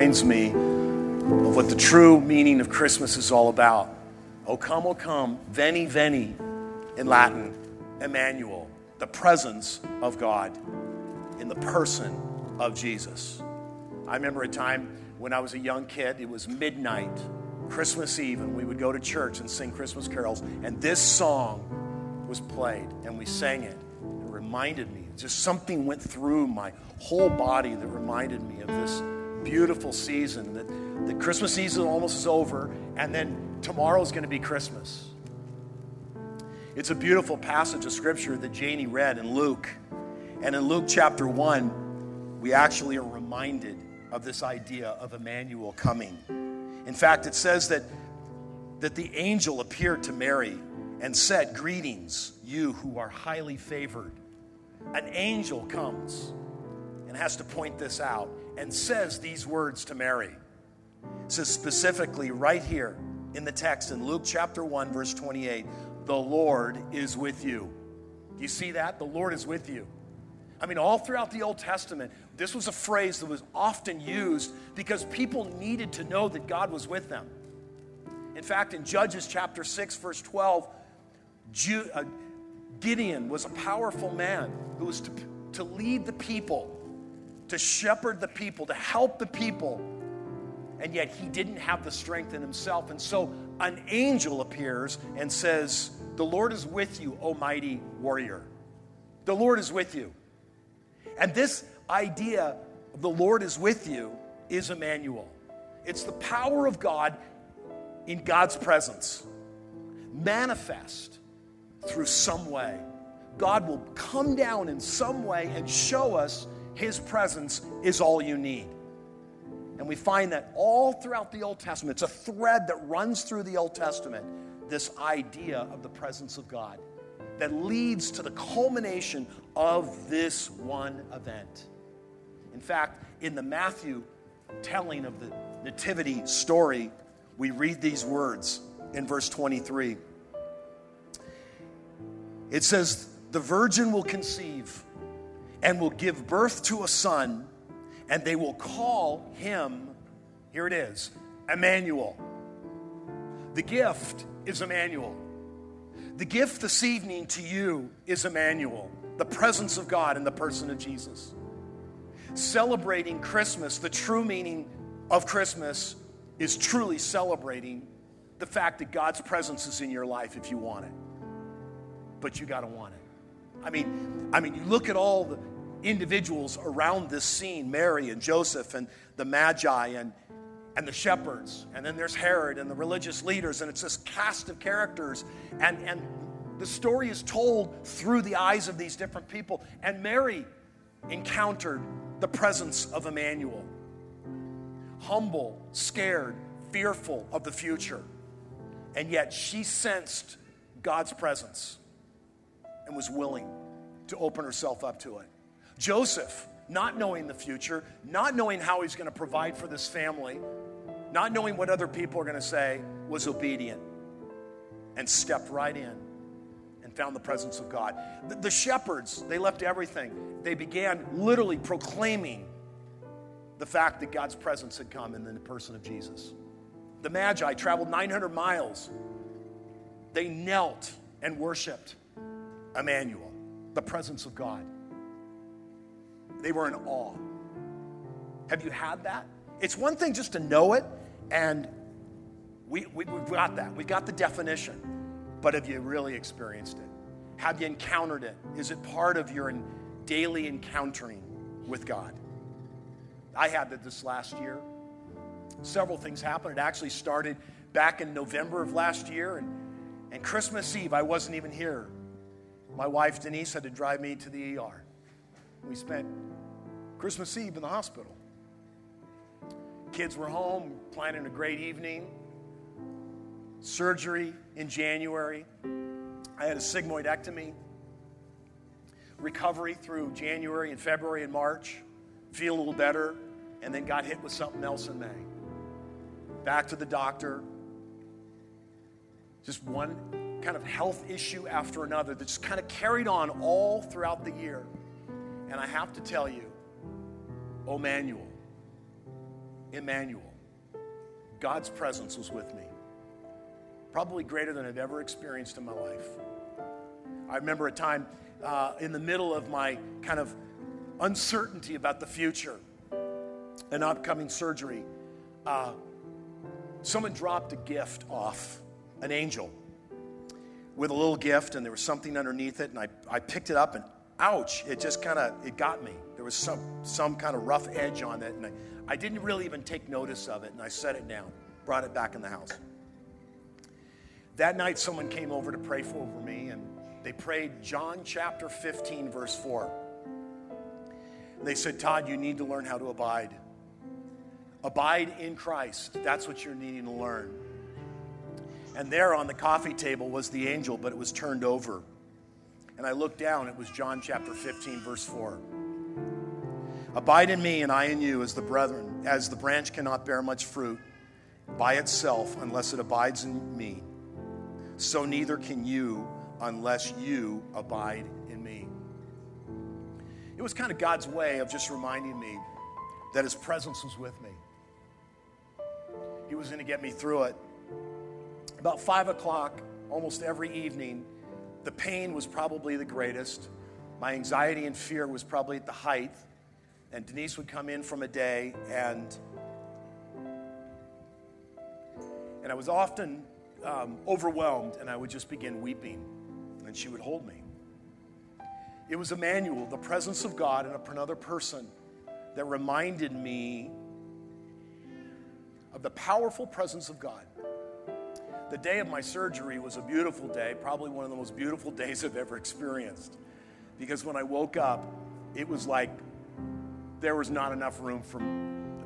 reminds me of what the true meaning of Christmas is all about. O come, O come, veni, veni, in Latin, Emmanuel, the presence of God in the person of Jesus. I remember a time when I was a young kid, it was midnight, Christmas Eve, and we would go to church and sing Christmas carols, and this song was played, and we sang it. It reminded me, just something went through my whole body that reminded me of this beautiful season that the Christmas season almost is over, and then tomorrow is going to be Christmas. It's a beautiful passage of scripture that Janie read in Luke. And in Luke chapter 1, we actually are reminded of this idea of Emmanuel coming. In fact, it says that, that the angel appeared to Mary and said, Greetings, you who are highly favored. An angel comes and has to point this out and says these words to Mary. It says specifically right here in the text in Luke chapter 1, verse 28, the Lord is with you. Do you see that? The Lord is with you. I mean, all throughout the Old Testament, this was a phrase that was often used because people needed to know that God was with them. In fact, in Judges chapter 6, verse 12, uh, Gideon was a powerful man who was to, to lead the people to shepherd the people, to help the people. And yet he didn't have the strength in himself. And so an angel appears and says, The Lord is with you, O mighty warrior. The Lord is with you. And this idea of the Lord is with you is Emmanuel. It's the power of God in God's presence, manifest through some way. God will come down in some way and show us his presence is all you need. And we find that all throughout the Old Testament. It's a thread that runs through the Old Testament, this idea of the presence of God that leads to the culmination of this one event. In fact, in the Matthew telling of the Nativity story, we read these words in verse 23. It says, The virgin will conceive and will give birth to a son, and they will call him, here it is, Emmanuel. The gift is Emmanuel. The gift this evening to you is Emmanuel, the presence of God in the person of Jesus. Celebrating Christmas, the true meaning of Christmas is truly celebrating the fact that God's presence is in your life if you want it. But you got to want it. I mean, I mean, you look at all the individuals around this scene Mary and Joseph and the Magi and, and the shepherds. And then there's Herod and the religious leaders. And it's this cast of characters. And, and the story is told through the eyes of these different people. And Mary encountered the presence of Emmanuel humble, scared, fearful of the future. And yet she sensed God's presence and was willing to open herself up to it. Joseph, not knowing the future, not knowing how he's going to provide for this family, not knowing what other people are going to say, was obedient and stepped right in and found the presence of God. The, the shepherds, they left everything. They began literally proclaiming the fact that God's presence had come in the person of Jesus. The Magi traveled 900 miles. They knelt and worshiped Emmanuel, the presence of God. They were in awe. Have you had that? It's one thing just to know it, and we, we, we've got that. We've got the definition. But have you really experienced it? Have you encountered it? Is it part of your daily encountering with God? I had that this last year. Several things happened. It actually started back in November of last year, and, and Christmas Eve, I wasn't even here. My wife, Denise, had to drive me to the ER. We spent Christmas Eve in the hospital. Kids were home, planning a great evening. Surgery in January. I had a sigmoidectomy. Recovery through January and February and March. Feel a little better, and then got hit with something else in May. Back to the doctor. Just one kind of health issue after another that just kind of carried on all throughout the year. And I have to tell you, Emmanuel, Emmanuel. God's presence was with me. Probably greater than I've ever experienced in my life. I remember a time uh, in the middle of my kind of uncertainty about the future, an upcoming surgery. Uh, someone dropped a gift off, an angel, with a little gift, and there was something underneath it, and I, I picked it up, and ouch, it just kind of, it got me. There was some, some kind of rough edge on it, and I, I didn't really even take notice of it, and I set it down, brought it back in the house. That night, someone came over to pray for me, and they prayed John chapter 15, verse 4. They said, Todd, you need to learn how to abide. Abide in Christ. That's what you're needing to learn. And there on the coffee table was the angel, but it was turned over. And I looked down, it was John chapter 15, verse 4. Abide in me, and I in you, as the brethren, as the branch cannot bear much fruit by itself unless it abides in me. So neither can you unless you abide in me. It was kind of God's way of just reminding me that His presence was with me. He was going to get me through it. About five o'clock, almost every evening, the pain was probably the greatest. My anxiety and fear was probably at the height. And Denise would come in from a day, and and I was often um, overwhelmed, and I would just begin weeping, and she would hold me. It was Emmanuel, the presence of God in another person, that reminded me of the powerful presence of God. The day of my surgery was a beautiful day, probably one of the most beautiful days I've ever experienced. Because when I woke up, it was like there was not enough room for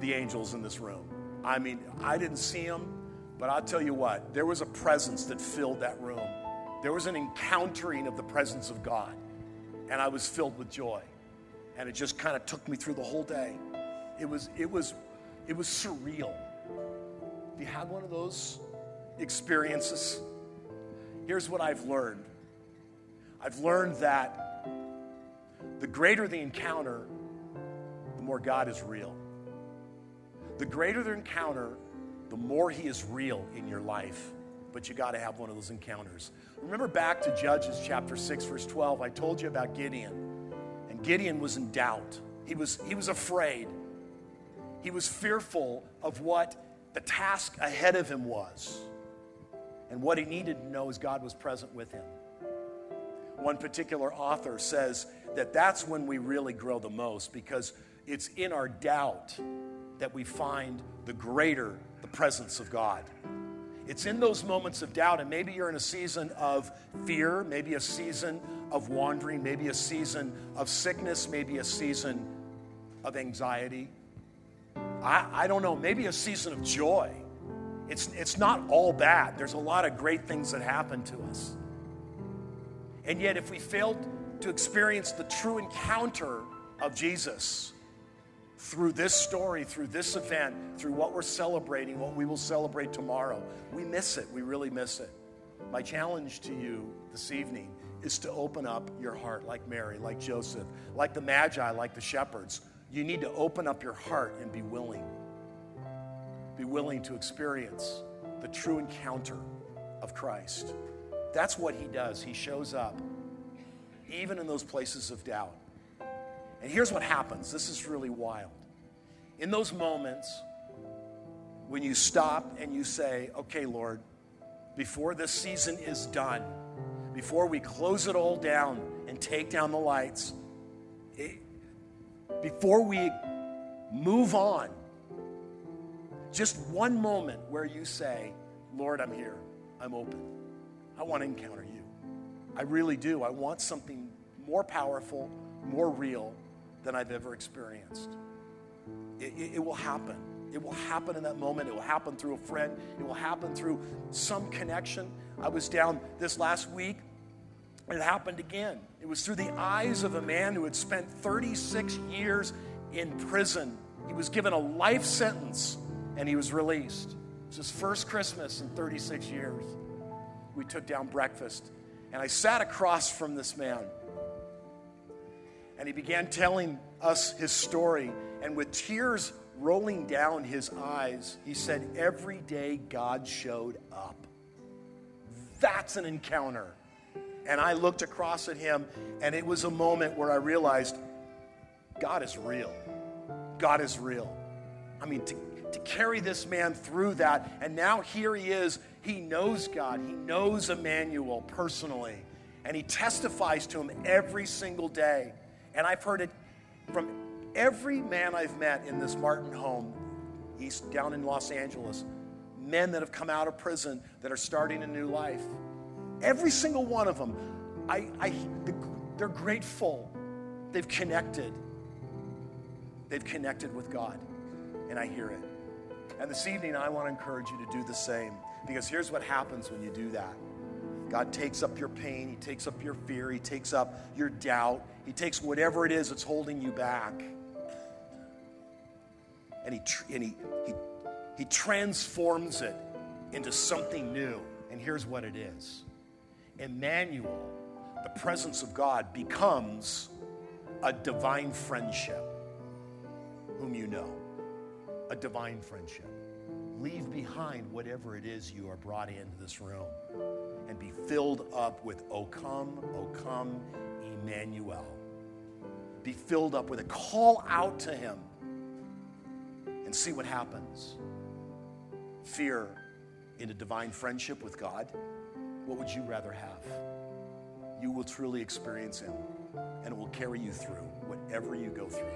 the angels in this room. I mean, I didn't see them, but I'll tell you what, there was a presence that filled that room. There was an encountering of the presence of God, and I was filled with joy. And it just kind of took me through the whole day. It was, it was, it was surreal. Have you had one of those experiences? Here's what I've learned I've learned that the greater the encounter, the more God is real. The greater the encounter, the more He is real in your life. But you got to have one of those encounters. Remember back to Judges chapter 6, verse 12. I told you about Gideon. And Gideon was in doubt, he was, he was afraid. He was fearful of what the task ahead of him was. And what he needed to know is God was present with him. One particular author says that that's when we really grow the most because it's in our doubt that we find the greater the presence of God. It's in those moments of doubt, and maybe you're in a season of fear, maybe a season of wandering, maybe a season of sickness, maybe a season of anxiety. I, I don't know, maybe a season of joy. It's, it's not all bad. There's a lot of great things that happen to us. And yet, if we fail to experience the true encounter of Jesus, through this story, through this event, through what we're celebrating, what we will celebrate tomorrow. We miss it. We really miss it. My challenge to you this evening is to open up your heart like Mary, like Joseph, like the Magi, like the shepherds. You need to open up your heart and be willing. Be willing to experience the true encounter of Christ. That's what he does. He shows up, even in those places of doubt. And here's what happens this is really wild. In those moments, when you stop and you say, Okay, Lord, before this season is done, before we close it all down and take down the lights, it, before we move on, just one moment where you say, Lord, I'm here. I'm open. I want to encounter you. I really do. I want something more powerful, more real than I've ever experienced. It, it, it, will happen. It will happen in that moment. It will happen through a friend. It will happen through some connection. I was down this last week. It happened again. It was through the eyes of a man who had spent 36 years in prison. He was given a life sentence and he was released. It was his first Christmas in 36 years. We took down breakfast and I sat across from this man and he began telling us his story. And with tears rolling down his eyes, he said, Every day God showed up. That's an encounter. And I looked across at him, and it was a moment where I realized God is real. God is real. I mean, to, to carry this man through that, and now here he is. He knows God, he knows Emmanuel personally, and he testifies to him every single day. And I've heard it from every man I've met in this Martin home, east down in Los Angeles, men that have come out of prison that are starting a new life. Every single one of them, I, I, they're grateful. They've connected. They've connected with God, and I hear it. And this evening, I want to encourage you to do the same because here's what happens when you do that God takes up your pain, He takes up your fear, He takes up your doubt, He takes whatever it is that's holding you back, and He, and he, he, he transforms it into something new. And here's what it is Emmanuel, the presence of God, becomes a divine friendship, whom you know. A divine friendship. Leave behind whatever it is you are brought into this room and be filled up with, O come, O come, Emmanuel. Be filled up with it. Call out to him and see what happens. Fear into divine friendship with God what would you rather have? You will truly experience Him, and it will carry you through whatever you go through.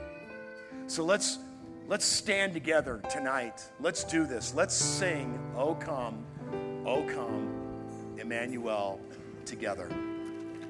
So let's let's stand together tonight. Let's do this. Let's sing, "Oh come, oh come, Emmanuel," together.